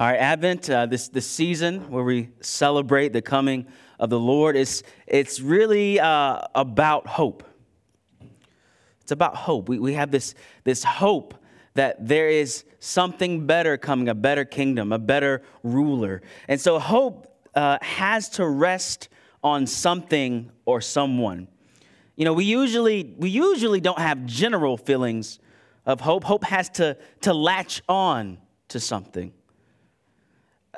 All right, Advent, uh, this, this season where we celebrate the coming of the Lord, is it's really uh, about hope. It's about hope. We, we have this, this hope that there is something better coming, a better kingdom, a better ruler. And so hope uh, has to rest on something or someone. You know, we usually, we usually don't have general feelings of hope. Hope has to, to latch on to something.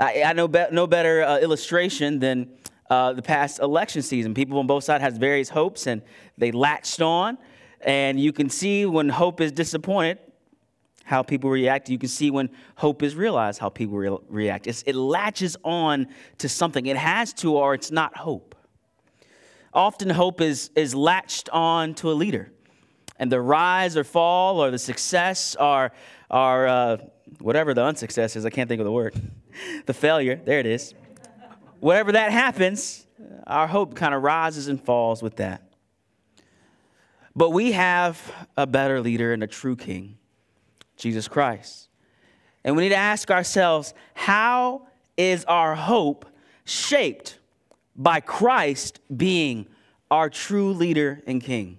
I, I know be, no better uh, illustration than uh, the past election season. People on both sides has various hopes, and they latched on. And you can see when hope is disappointed, how people react. You can see when hope is realized, how people re- react. It's, it latches on to something. It has to, or it's not hope. Often, hope is, is latched on to a leader. And the rise or fall, or the success, or, or uh, whatever the unsuccess is, I can't think of the word the failure, there it is. Whatever that happens, our hope kind of rises and falls with that. But we have a better leader and a true king, Jesus Christ. And we need to ask ourselves how is our hope shaped by Christ being our true leader and king?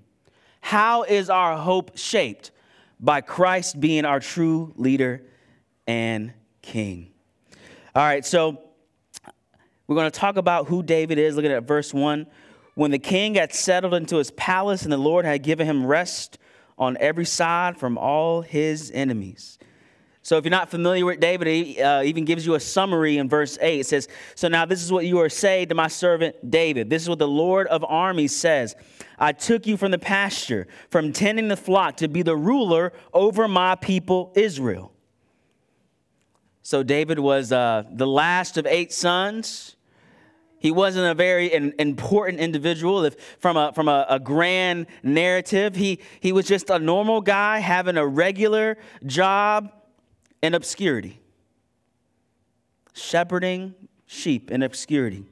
How is our hope shaped by Christ being our true leader and king? All right, so we're going to talk about who David is, looking at verse 1. When the king had settled into his palace and the Lord had given him rest on every side from all his enemies. So, if you're not familiar with David, he uh, even gives you a summary in verse 8. It says, So now this is what you are saying to my servant David. This is what the Lord of armies says I took you from the pasture, from tending the flock, to be the ruler over my people Israel. So David was uh, the last of eight sons. He wasn't a very important individual if, from, a, from a, a, grand narrative. He, he was just a normal guy having a regular job in obscurity, shepherding sheep in obscurity.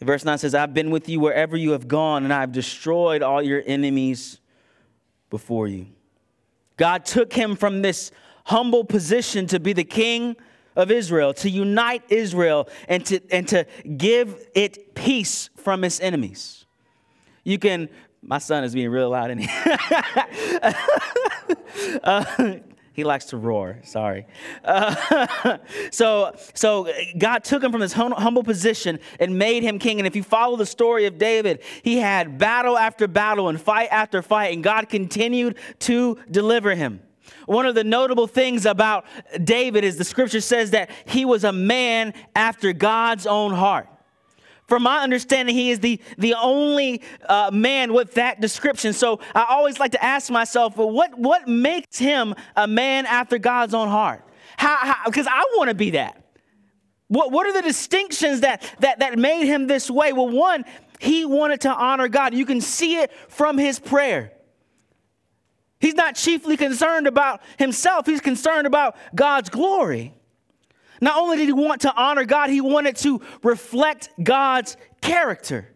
Verse 9 says, I've been with you wherever you have gone, and I've destroyed all your enemies before you. God took him from this humble position to be the king of Israel, to unite Israel, and to, and to give it peace from its enemies. You can, my son is being real loud in here. uh, he likes to roar. Sorry. Uh, so, so God took him from this humble position and made him king. And if you follow the story of David, he had battle after battle and fight after fight, and God continued to deliver him. One of the notable things about David is the scripture says that he was a man after God's own heart. From my understanding, he is the, the only uh, man with that description. So I always like to ask myself, well, what, what makes him a man after God's own heart? How, because I want to be that. What, what are the distinctions that, that, that made him this way? Well, one, he wanted to honor God. You can see it from his prayer. He's not chiefly concerned about himself, he's concerned about God's glory. Not only did he want to honor God, he wanted to reflect God's character.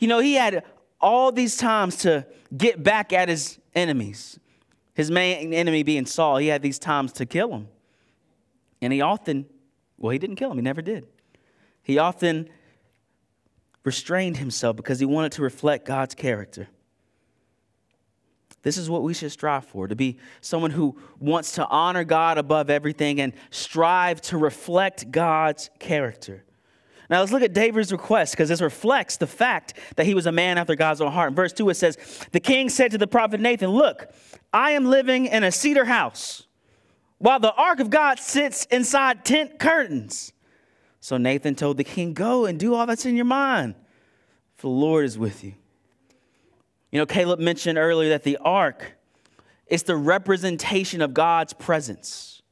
You know, he had all these times to get back at his enemies. His main enemy being Saul, he had these times to kill him. And he often, well, he didn't kill him, he never did. He often restrained himself because he wanted to reflect God's character. This is what we should strive for to be someone who wants to honor God above everything and strive to reflect God's character. Now let's look at David's request because this reflects the fact that he was a man after God's own heart. In verse 2, it says, The king said to the prophet Nathan, Look, I am living in a cedar house while the ark of God sits inside tent curtains. So Nathan told the king, Go and do all that's in your mind, for the Lord is with you. You know, Caleb mentioned earlier that the ark is the representation of God's presence.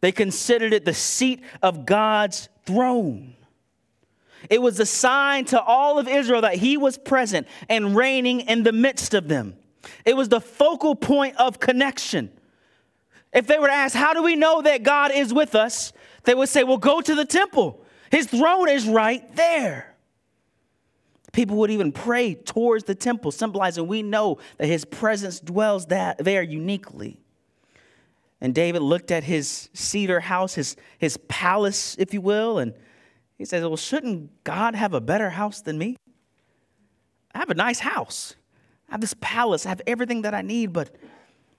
They considered it the seat of God's throne. It was a sign to all of Israel that he was present and reigning in the midst of them. It was the focal point of connection. If they were to ask, How do we know that God is with us? they would say, Well, go to the temple. His throne is right there. People would even pray towards the temple, symbolizing we know that his presence dwells that, there uniquely. And David looked at his cedar house, his, his palace, if you will, and he says, Well, shouldn't God have a better house than me? I have a nice house. I have this palace. I have everything that I need, but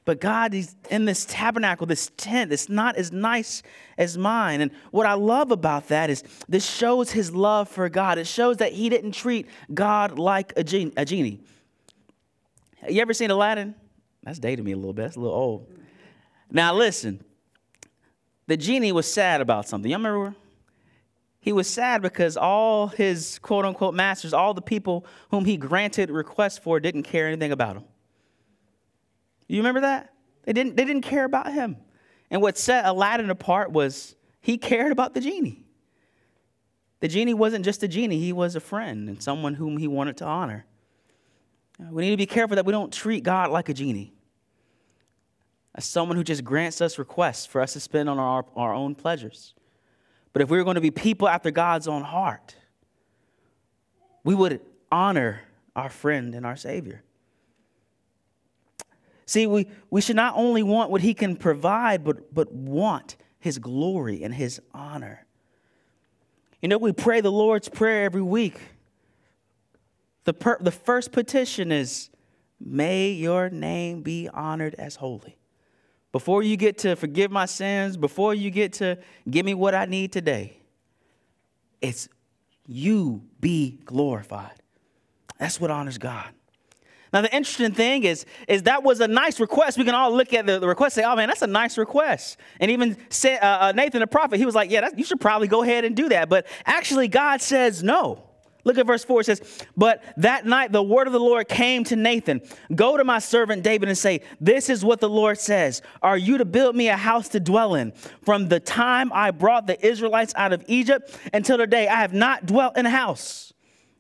but God is in this tabernacle, this tent, it's not as nice as mine. And what I love about that is this shows his love for God. It shows that he didn't treat God like a genie. A genie. You ever seen Aladdin? That's dated me a little bit. That's a little old. Now listen, the genie was sad about something. Y'all remember? He was sad because all his quote unquote masters, all the people whom he granted requests for, didn't care anything about him. You remember that? They didn't, they didn't care about him. And what set Aladdin apart was he cared about the genie. The genie wasn't just a genie, he was a friend and someone whom he wanted to honor. Uh, we need to be careful that we don't treat God like a genie, as someone who just grants us requests for us to spend on our, our own pleasures. But if we were going to be people after God's own heart, we would honor our friend and our Savior. See, we, we should not only want what he can provide, but, but want his glory and his honor. You know, we pray the Lord's Prayer every week. The, per, the first petition is, May your name be honored as holy. Before you get to forgive my sins, before you get to give me what I need today, it's you be glorified. That's what honors God. Now, the interesting thing is, is that was a nice request. We can all look at the, the request and say, oh man, that's a nice request. And even say, uh, uh, Nathan the prophet, he was like, yeah, you should probably go ahead and do that. But actually, God says no. Look at verse 4. It says, But that night the word of the Lord came to Nathan Go to my servant David and say, This is what the Lord says Are you to build me a house to dwell in? From the time I brought the Israelites out of Egypt until today, I have not dwelt in a house.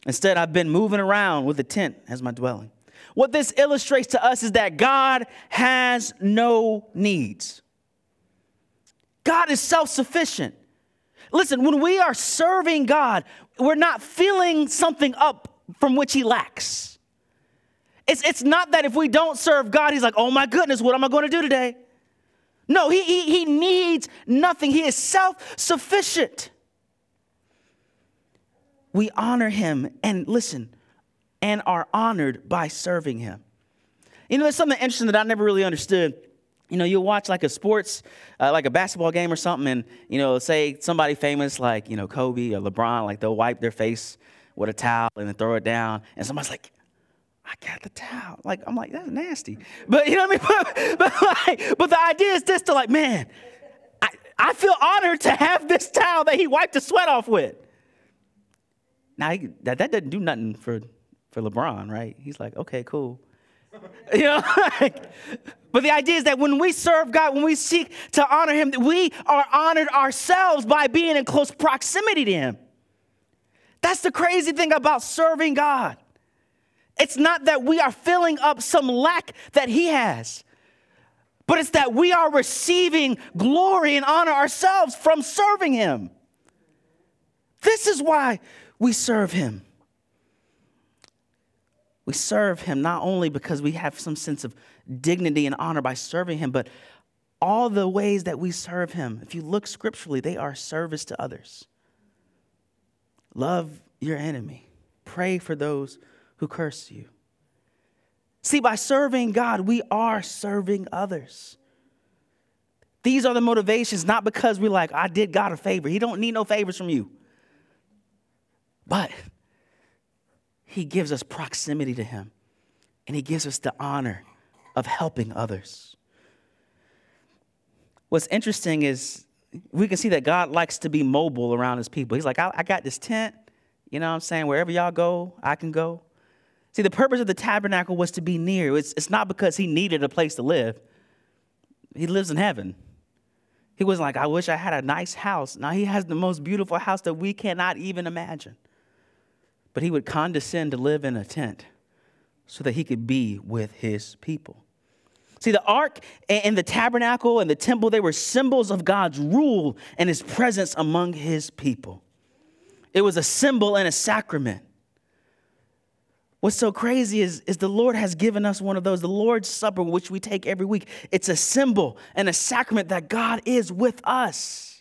Instead, I've been moving around with a tent as my dwelling. What this illustrates to us is that God has no needs. God is self sufficient. Listen, when we are serving God, we're not filling something up from which He lacks. It's, it's not that if we don't serve God, He's like, oh my goodness, what am I going to do today? No, he, he, he needs nothing. He is self sufficient. We honor Him. And listen, and are honored by serving him. You know, there's something interesting that I never really understood. You know, you'll watch like a sports, uh, like a basketball game or something, and, you know, say somebody famous like, you know, Kobe or LeBron, like they'll wipe their face with a towel and then throw it down, and somebody's like, I got the towel. Like, I'm like, that's nasty. But you know what I mean? But, but, like, but the idea is this to like, man, I, I feel honored to have this towel that he wiped the sweat off with. Now, that, that doesn't do nothing for for LeBron, right? He's like, okay, cool. you know, but the idea is that when we serve God, when we seek to honor Him, we are honored ourselves by being in close proximity to Him. That's the crazy thing about serving God. It's not that we are filling up some lack that He has, but it's that we are receiving glory and honor ourselves from serving Him. This is why we serve Him. We serve him not only because we have some sense of dignity and honor by serving him, but all the ways that we serve him, if you look scripturally, they are service to others. Love your enemy, pray for those who curse you. See, by serving God, we are serving others. These are the motivations, not because we're like, I did God a favor. He don't need no favors from you. But he gives us proximity to Him, and He gives us the honor of helping others. What's interesting is we can see that God likes to be mobile around His people. He's like, I, I got this tent, you know what I'm saying? Wherever y'all go, I can go. See, the purpose of the tabernacle was to be near. It's, it's not because He needed a place to live, He lives in heaven. He was like, I wish I had a nice house. Now he has the most beautiful house that we cannot even imagine but he would condescend to live in a tent so that he could be with his people. See, the ark and the tabernacle and the temple, they were symbols of God's rule and his presence among his people. It was a symbol and a sacrament. What's so crazy is, is the Lord has given us one of those, the Lord's Supper, which we take every week. It's a symbol and a sacrament that God is with us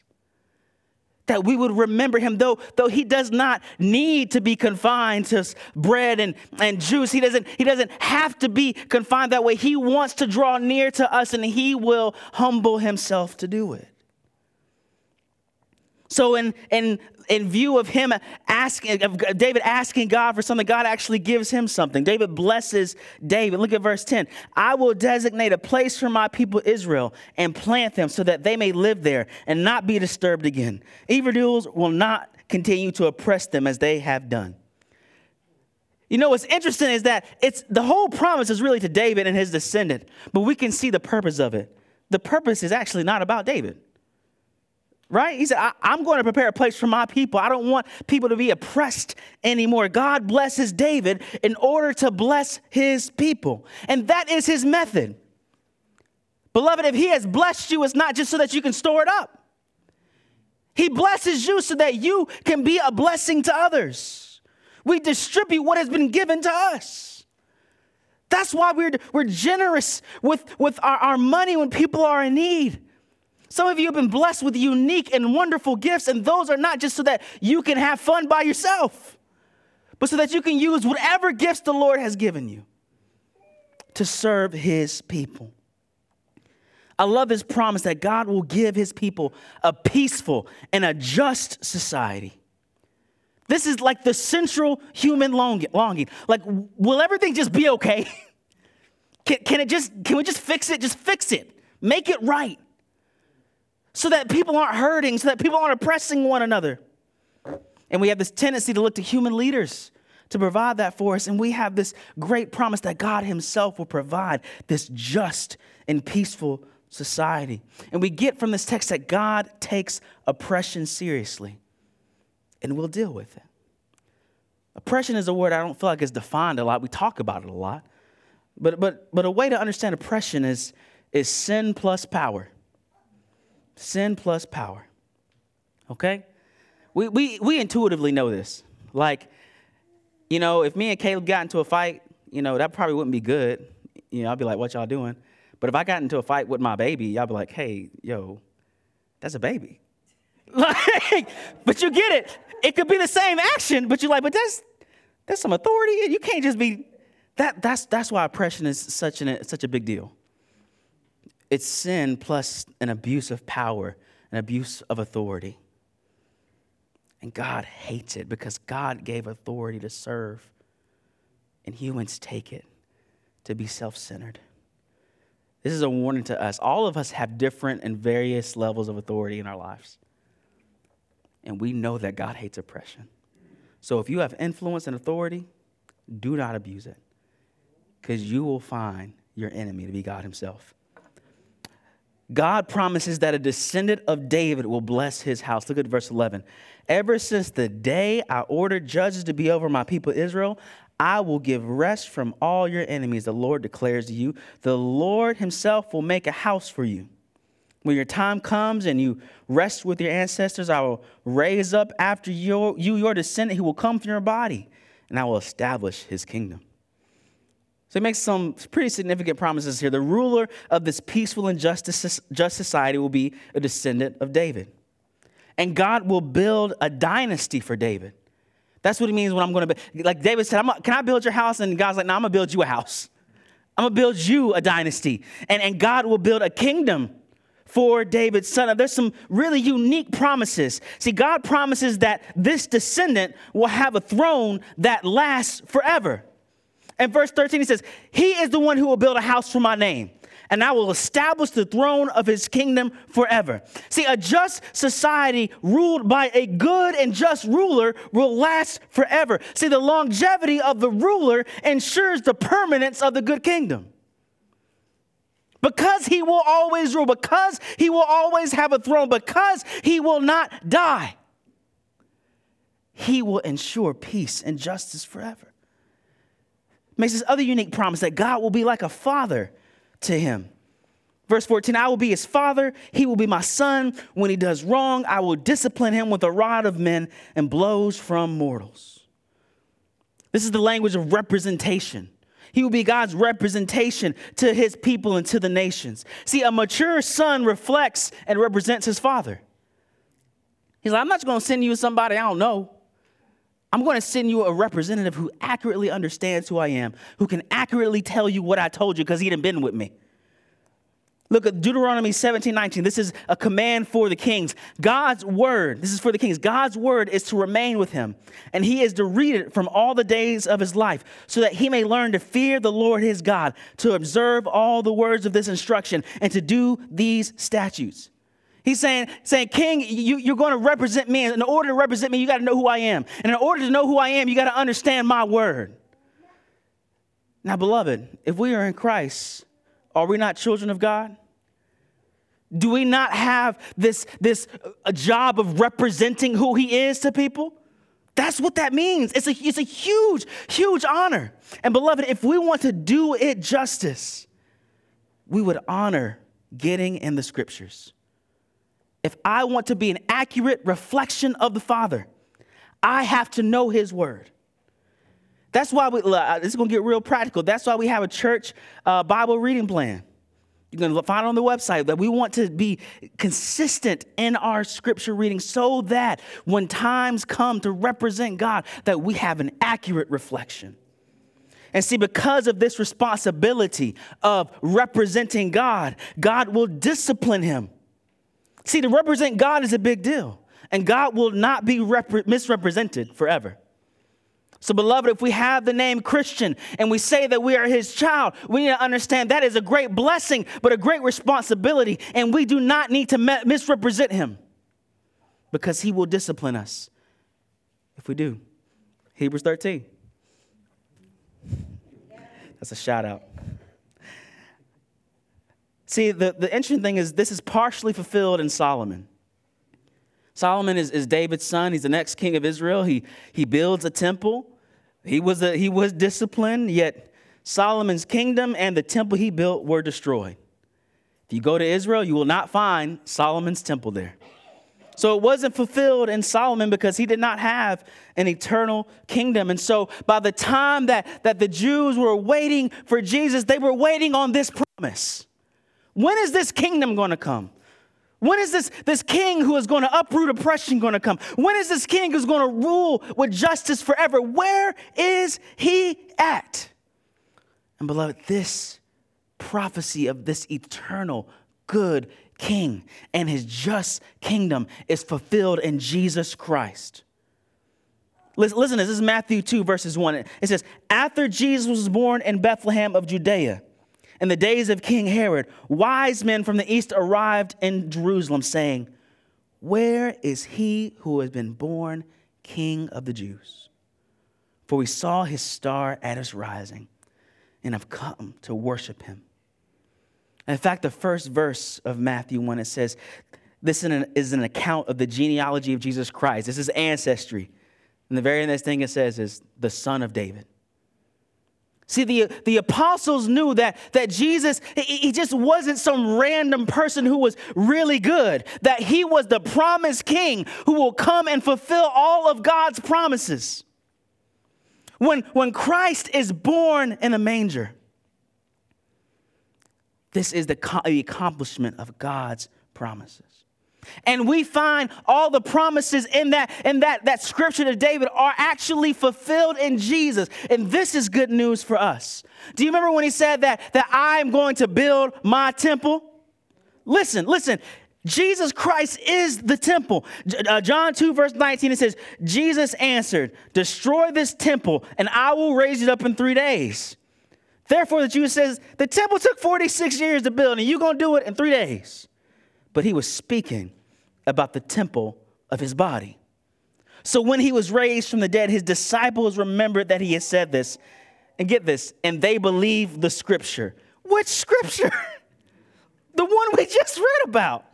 that we would remember him though though he does not need to be confined to bread and, and juice. He doesn't he doesn't have to be confined that way. He wants to draw near to us and he will humble himself to do it so in in in view of him asking, of David asking God for something, God actually gives him something. David blesses David. Look at verse 10. I will designate a place for my people Israel and plant them so that they may live there and not be disturbed again. Evildoers will not continue to oppress them as they have done. You know what's interesting is that it's the whole promise is really to David and his descendant, but we can see the purpose of it. The purpose is actually not about David right? He said, I, am going to prepare a place for my people. I don't want people to be oppressed anymore. God blesses David in order to bless his people. And that is his method. Beloved, if he has blessed you, it's not just so that you can store it up. He blesses you so that you can be a blessing to others. We distribute what has been given to us. That's why we're, we're generous with, with our, our money when people are in need. Some of you have been blessed with unique and wonderful gifts, and those are not just so that you can have fun by yourself, but so that you can use whatever gifts the Lord has given you to serve His people. I love this promise that God will give His people a peaceful and a just society. This is like the central human longing. Like, will everything just be okay? can, can it just, can we just fix it? Just fix it. Make it right so that people aren't hurting, so that people aren't oppressing one another. And we have this tendency to look to human leaders to provide that for us. And we have this great promise that God Himself will provide this just and peaceful society. And we get from this text that God takes oppression seriously and we'll deal with it. Oppression is a word I don't feel like is defined a lot. We talk about it a lot. But, but, but a way to understand oppression is, is sin plus power. Sin plus power. Okay? We, we, we intuitively know this. Like, you know, if me and Caleb got into a fight, you know, that probably wouldn't be good. You know, I'd be like, what y'all doing? But if I got into a fight with my baby, y'all be like, hey, yo, that's a baby. Like, but you get it. It could be the same action, but you're like, but that's that's some authority. You can't just be that. That's that's why oppression is such an such a big deal. It's sin plus an abuse of power, an abuse of authority. And God hates it because God gave authority to serve, and humans take it to be self centered. This is a warning to us. All of us have different and various levels of authority in our lives. And we know that God hates oppression. So if you have influence and authority, do not abuse it because you will find your enemy to be God Himself. God promises that a descendant of David will bless his house. Look at verse 11. Ever since the day I ordered judges to be over my people Israel, I will give rest from all your enemies, the Lord declares to you. The Lord himself will make a house for you. When your time comes and you rest with your ancestors, I will raise up after your, you your descendant who will come from your body, and I will establish his kingdom. So he makes some pretty significant promises here. The ruler of this peaceful and just, just society will be a descendant of David. And God will build a dynasty for David. That's what he means when I'm going to be. Like David said, a, Can I build your house? And God's like, No, I'm going to build you a house. I'm going to build you a dynasty. And, and God will build a kingdom for David's son. There's some really unique promises. See, God promises that this descendant will have a throne that lasts forever. And verse 13, he says, He is the one who will build a house for my name, and I will establish the throne of his kingdom forever. See, a just society ruled by a good and just ruler will last forever. See, the longevity of the ruler ensures the permanence of the good kingdom. Because he will always rule, because he will always have a throne, because he will not die, he will ensure peace and justice forever makes this other unique promise that God will be like a father to him. Verse 14, I will be his father, he will be my son. When he does wrong, I will discipline him with a rod of men and blows from mortals. This is the language of representation. He will be God's representation to his people and to the nations. See, a mature son reflects and represents his father. He's like, I'm not going to send you somebody I don't know. I'm going to send you a representative who accurately understands who I am, who can accurately tell you what I told you because he hadn't been with me. Look at Deuteronomy 17, 19. This is a command for the kings. God's word, this is for the kings. God's word is to remain with him, and he is to read it from all the days of his life, so that he may learn to fear the Lord his God, to observe all the words of this instruction, and to do these statutes. He's saying, saying King, you, you're going to represent me. In order to represent me, you got to know who I am. And in order to know who I am, you got to understand my word. Now, beloved, if we are in Christ, are we not children of God? Do we not have this, this a job of representing who he is to people? That's what that means. It's a, it's a huge, huge honor. And beloved, if we want to do it justice, we would honor getting in the scriptures. If I want to be an accurate reflection of the Father, I have to know his word. That's why we, this is going to get real practical. That's why we have a church uh, Bible reading plan. You can find on the website that we want to be consistent in our scripture reading so that when times come to represent God, that we have an accurate reflection. And see, because of this responsibility of representing God, God will discipline him. See, to represent God is a big deal, and God will not be rep- misrepresented forever. So, beloved, if we have the name Christian and we say that we are his child, we need to understand that is a great blessing, but a great responsibility. And we do not need to misrepresent him because he will discipline us if we do. Hebrews 13. That's a shout out. See, the, the interesting thing is this is partially fulfilled in Solomon. Solomon is, is David's son. He's the next king of Israel. He, he builds a temple. He was, a, he was disciplined, yet Solomon's kingdom and the temple he built were destroyed. If you go to Israel, you will not find Solomon's temple there. So it wasn't fulfilled in Solomon because he did not have an eternal kingdom. And so by the time that, that the Jews were waiting for Jesus, they were waiting on this promise. When is this kingdom going to come? When is this, this king who is going to uproot oppression going to come? When is this king who's going to rule with justice forever? Where is he at? And beloved, this prophecy of this eternal good king and his just kingdom is fulfilled in Jesus Christ. Listen, listen. This is Matthew 2, verses 1. It says, After Jesus was born in Bethlehem of Judea, in the days of King Herod, wise men from the east arrived in Jerusalem, saying, Where is he who has been born King of the Jews? For we saw his star at his rising and have come to worship him. In fact, the first verse of Matthew 1, it says, This is an account of the genealogy of Jesus Christ. This is ancestry. And the very next thing it says is the son of David. See, the, the apostles knew that, that Jesus, he just wasn't some random person who was really good, that he was the promised king who will come and fulfill all of God's promises. When, when Christ is born in a manger, this is the, the accomplishment of God's promises. And we find all the promises in that in that that scripture to David are actually fulfilled in Jesus. And this is good news for us. Do you remember when he said that that I'm going to build my temple? Listen, listen. Jesus Christ is the temple. Uh, John 2, verse 19, it says, Jesus answered, Destroy this temple, and I will raise it up in three days. Therefore, the Jew says, The temple took 46 years to build, and you're going to do it in three days but he was speaking about the temple of his body. So when he was raised from the dead, his disciples remembered that he had said this. And get this, and they believed the scripture. Which scripture? the one we just read about.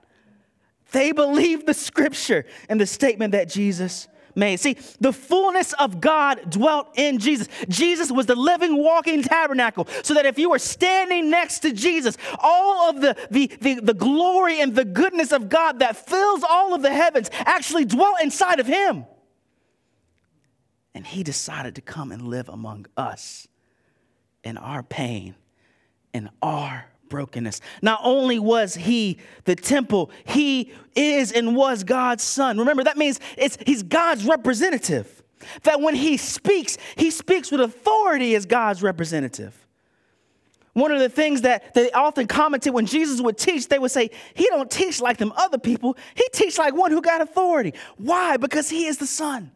They believed the scripture and the statement that Jesus made. See, the fullness of God dwelt in Jesus. Jesus was the living, walking tabernacle, so that if you were standing next to Jesus, all of the, the, the, the glory and the goodness of God that fills all of the heavens actually dwelt inside of him. And he decided to come and live among us in our pain, in our brokenness. Not only was he the temple, he is and was God's son. Remember, that means it's, he's God's representative. That when he speaks, he speaks with authority as God's representative. One of the things that they often commented when Jesus would teach, they would say, He don't teach like them other people. He teach like one who got authority. Why? Because he is the Son.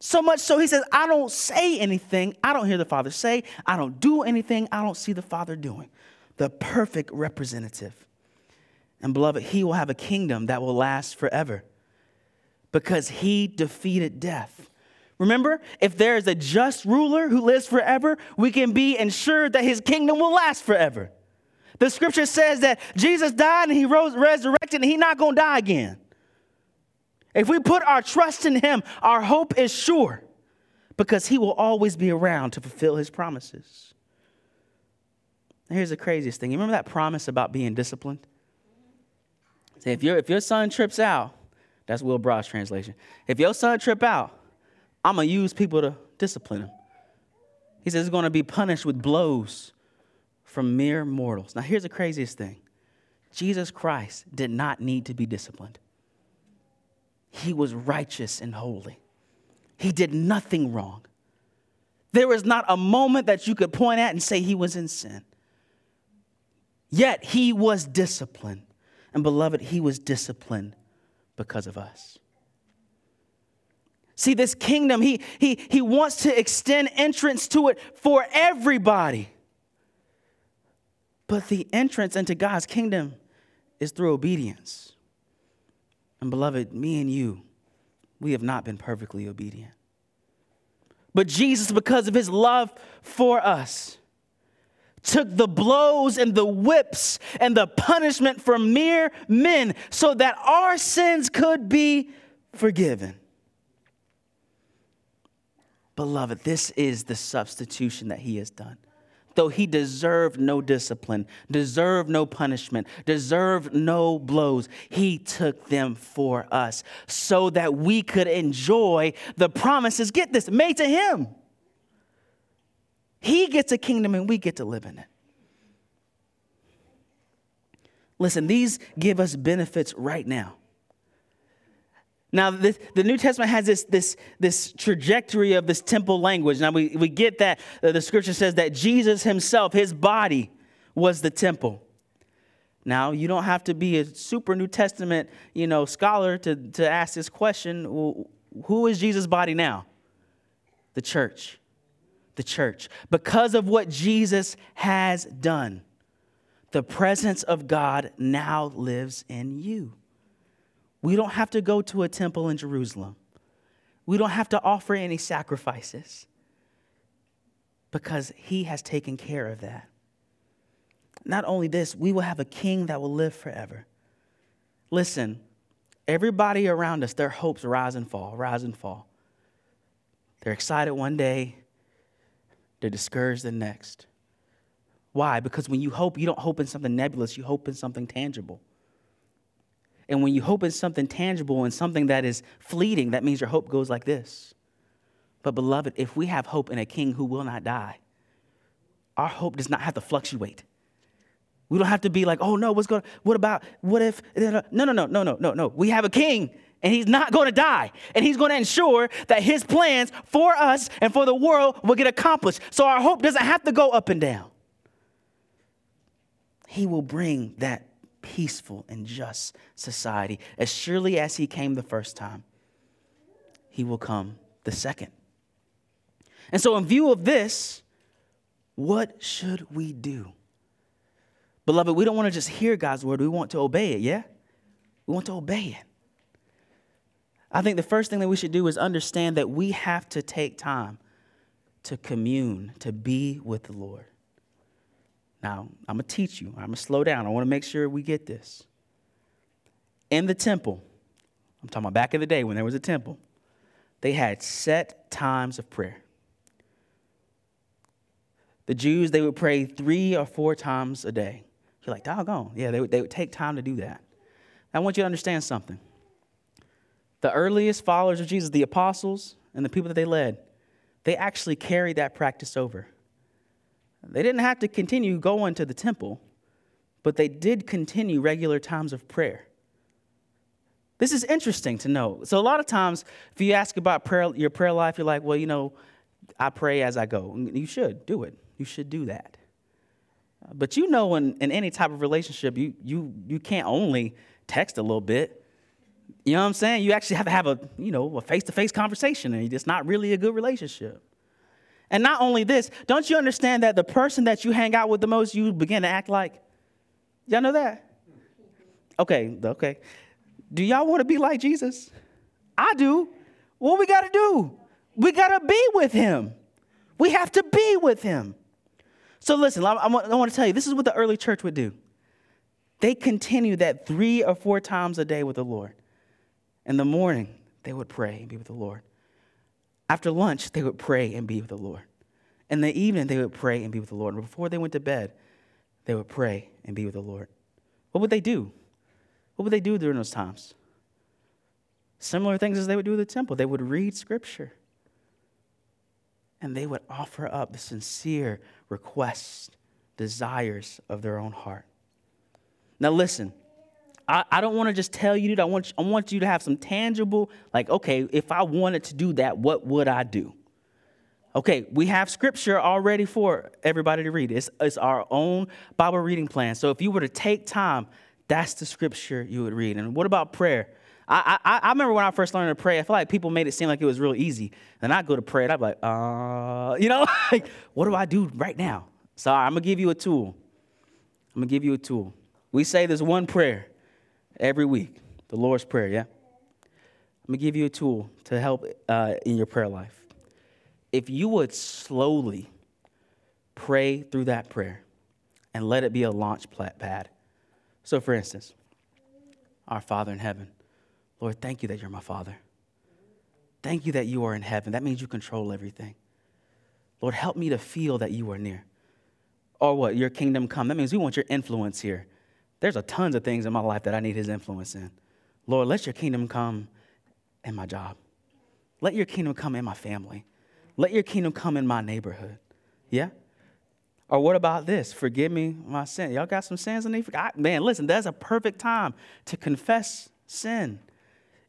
So much so he says, I don't say anything. I don't hear the Father say. I don't do anything. I don't see the Father doing. The perfect representative. And beloved, he will have a kingdom that will last forever because he defeated death. Remember, if there is a just ruler who lives forever, we can be ensured that his kingdom will last forever. The scripture says that Jesus died and he rose resurrected and he's not going to die again. If we put our trust in him, our hope is sure because he will always be around to fulfill his promises. Here's the craziest thing. You remember that promise about being disciplined? Say, if, your if your son trips out, that's Will Broadus translation. If your son trip out, I'm going to use people to discipline him. He says he's going to be punished with blows from mere mortals. Now, here's the craziest thing Jesus Christ did not need to be disciplined, he was righteous and holy. He did nothing wrong. There was not a moment that you could point at and say he was in sin. Yet he was disciplined. And beloved, he was disciplined because of us. See, this kingdom, he, he, he wants to extend entrance to it for everybody. But the entrance into God's kingdom is through obedience. And beloved, me and you, we have not been perfectly obedient. But Jesus, because of his love for us, took the blows and the whips and the punishment for mere men so that our sins could be forgiven. Beloved, this is the substitution that he has done. Though he deserved no discipline, deserved no punishment, deserved no blows, he took them for us so that we could enjoy the promises, get this, made to him. He gets a kingdom and we get to live in it. Listen, these give us benefits right now. Now, the New Testament has this, this, this trajectory of this temple language. Now, we, we get that uh, the scripture says that Jesus himself, his body, was the temple. Now, you don't have to be a super New Testament, you know, scholar to, to ask this question. Well, who is Jesus' body now? The church. The church. Because of what Jesus has done, the presence of God now lives in you. We don't have to go to a temple in Jerusalem. We don't have to offer any sacrifices because he has taken care of that. Not only this, we will have a king that will live forever. Listen, everybody around us, their hopes rise and fall, rise and fall. They're excited one day, they're discouraged the next. Why? Because when you hope, you don't hope in something nebulous, you hope in something tangible. And when you hope in something tangible and something that is fleeting, that means your hope goes like this. But, beloved, if we have hope in a king who will not die, our hope does not have to fluctuate. We don't have to be like, oh no, what's going what about, what if, no, no, no, no, no, no, no. We have a king and he's not going to die. And he's going to ensure that his plans for us and for the world will get accomplished. So our hope doesn't have to go up and down. He will bring that peaceful and just society. As surely as he came the first time, he will come the second. And so, in view of this, what should we do? Beloved, we don't want to just hear God's word, we want to obey it, yeah? We want to obey it. I think the first thing that we should do is understand that we have to take time to commune, to be with the Lord. Now, I'm going to teach you. I'm going to slow down. I want to make sure we get this. In the temple, I'm talking about back in the day when there was a temple, they had set times of prayer. The Jews, they would pray three or four times a day. You're like, doggone. Yeah, they would, they would take time to do that. I want you to understand something. The earliest followers of Jesus, the apostles, and the people that they led, they actually carried that practice over. They didn't have to continue going to the temple, but they did continue regular times of prayer. This is interesting to know. So, a lot of times, if you ask about prayer, your prayer life, you're like, well, you know, I pray as I go. You should do it. You should do that. But you know, in, in any type of relationship, you, you, you can't only text a little bit. You know what I'm saying? You actually have to have a, you know, a face-to-face conversation, and it's not really a good relationship. And not only this, don't you understand that the person that you hang out with the most, you begin to act like? Y'all know that? Okay, okay. Do y'all want to be like Jesus? I do. What we got to do? We got to be with him. We have to be with him. So listen, I, I, want, I want to tell you, this is what the early church would do. They continued that three or four times a day with the Lord. In the morning, they would pray and be with the Lord. After lunch, they would pray and be with the Lord. In the evening, they would pray and be with the Lord. And before they went to bed, they would pray and be with the Lord. What would they do? What would they do during those times? Similar things as they would do at the temple. They would read scripture and they would offer up the sincere requests, desires of their own heart. Now, listen, I, I don't want to just tell you that. I want, I want you to have some tangible, like, okay, if I wanted to do that, what would I do? Okay, we have scripture already for everybody to read. It's, it's our own Bible reading plan. So if you were to take time, that's the scripture you would read. And what about prayer? I, I, I remember when I first learned to pray, I feel like people made it seem like it was real easy. And I'd go to pray and I'd be like, uh, you know, like, what do I do right now? So I'm going to give you a tool. I'm going to give you a tool. We say this one prayer every week, the Lord's Prayer, yeah? I'm to give you a tool to help uh, in your prayer life. If you would slowly pray through that prayer and let it be a launch pad. So, for instance, our Father in heaven, Lord, thank you that you're my Father. Thank you that you are in heaven. That means you control everything. Lord, help me to feel that you are near. Or what? Your kingdom come. That means we want your influence here. There's a tons of things in my life that I need his influence in. Lord, let your kingdom come in my job. Let your kingdom come in my family. Let your kingdom come in my neighborhood. Yeah? Or what about this? Forgive me my sin. Y'all got some sins in need? Man, listen, that's a perfect time to confess sin.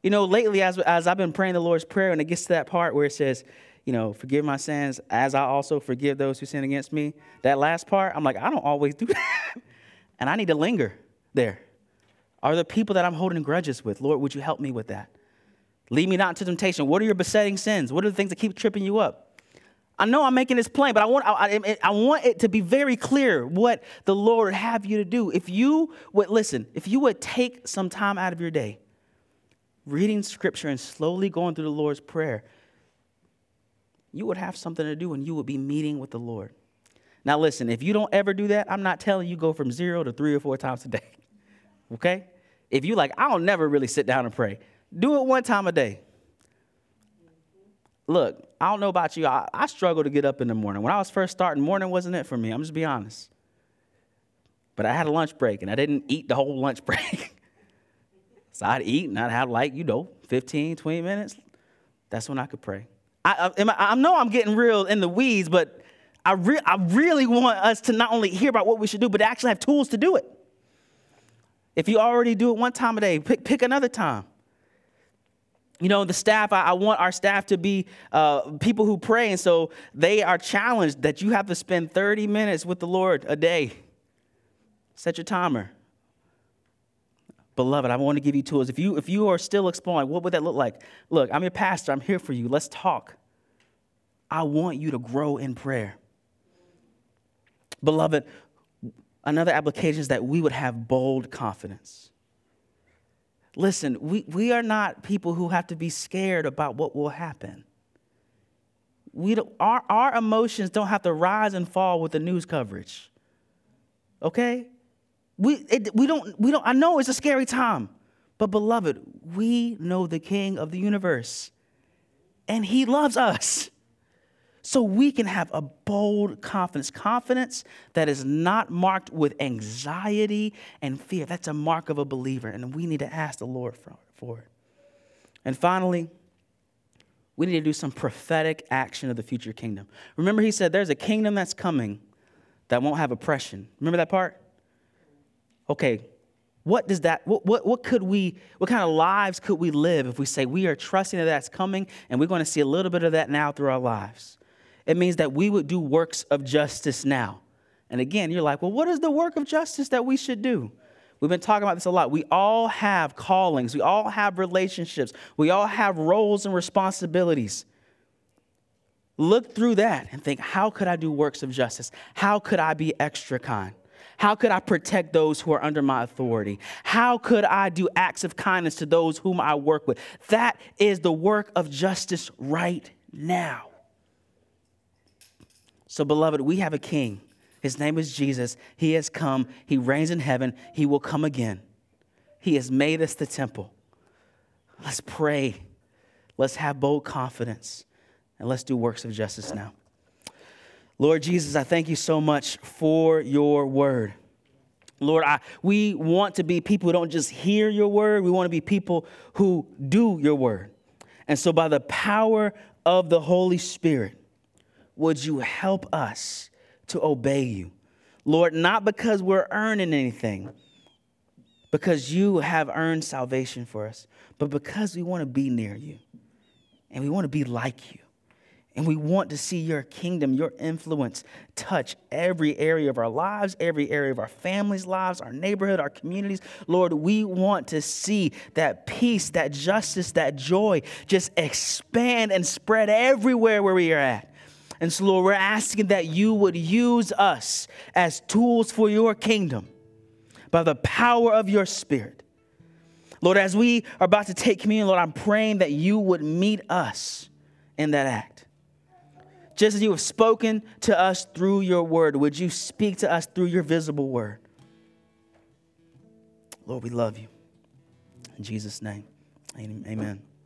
You know, lately, as, as I've been praying the Lord's Prayer, and it gets to that part where it says, you know, forgive my sins as I also forgive those who sin against me. That last part, I'm like, I don't always do that. and I need to linger there. Are the people that I'm holding grudges with? Lord, would you help me with that? Lead me not into temptation. What are your besetting sins? What are the things that keep tripping you up? I know I'm making this plain, but I want, I, I, I, want it to be very clear what the Lord would have you to do. If you would, listen, if you would take some time out of your day reading scripture and slowly going through the Lord's Prayer, you would have something to do and you would be meeting with the Lord. Now, listen, if you don't ever do that, I'm not telling you go from zero to three or four times a day. Okay? If you like, I'll never really sit down and pray, do it one time a day. Look, I don't know about you. I, I struggle to get up in the morning. When I was first starting, morning wasn't it for me. I'm just be honest. But I had a lunch break and I didn't eat the whole lunch break. So I'd eat and I'd have like, you know, 15, 20 minutes. That's when I could pray. I, I, I know I'm getting real in the weeds, but I, re- I really want us to not only hear about what we should do, but actually have tools to do it. If you already do it one time a day, pick, pick another time. You know, the staff, I, I want our staff to be uh, people who pray, and so they are challenged that you have to spend 30 minutes with the Lord a day. Set your timer. Beloved, I want to give you tools. If you, if you are still exploring, what would that look like? Look, I'm your pastor. I'm here for you. Let's talk. I want you to grow in prayer. Beloved, another application is that we would have bold confidence. Listen, we, we are not people who have to be scared about what will happen. We our, our emotions don't have to rise and fall with the news coverage. Okay? We, it, we, don't, we don't, I know it's a scary time, but beloved, we know the King of the universe, and He loves us. So we can have a bold confidence, confidence that is not marked with anxiety and fear. That's a mark of a believer, and we need to ask the Lord for, it. And finally, we need to do some prophetic action of the future kingdom. Remember, he said there's a kingdom that's coming that won't have oppression. Remember that part? Okay, what does that, what, what, what could we, what kind of lives could we live if we say we are trusting that that's coming and we're going to see a little bit of that now through our lives? It means that we would do works of justice now. And again, you're like, well, what is the work of justice that we should do? We've been talking about this a lot. We all have callings, we all have relationships, we all have roles and responsibilities. Look through that and think, how could I do works of justice? How could I be extra kind? How could I protect those who are under my authority? How could I do acts of kindness to those whom I work with? That is the work of justice right now. So, beloved, we have a king. His name is Jesus. He has come. He reigns in heaven. He will come again. He has made us the temple. Let's pray. Let's have bold confidence. And let's do works of justice now. Lord Jesus, I thank you so much for your word. Lord, I, we want to be people who don't just hear your word, we want to be people who do your word. And so, by the power of the Holy Spirit, would you help us to obey you? Lord, not because we're earning anything, because you have earned salvation for us, but because we want to be near you and we want to be like you. And we want to see your kingdom, your influence touch every area of our lives, every area of our families' lives, our neighborhood, our communities. Lord, we want to see that peace, that justice, that joy just expand and spread everywhere where we are at. And so, Lord, we're asking that you would use us as tools for your kingdom by the power of your spirit. Lord, as we are about to take communion, Lord, I'm praying that you would meet us in that act just as you have spoken to us through your word, would you speak to us through your visible word? Lord, we love you. In Jesus' name, amen.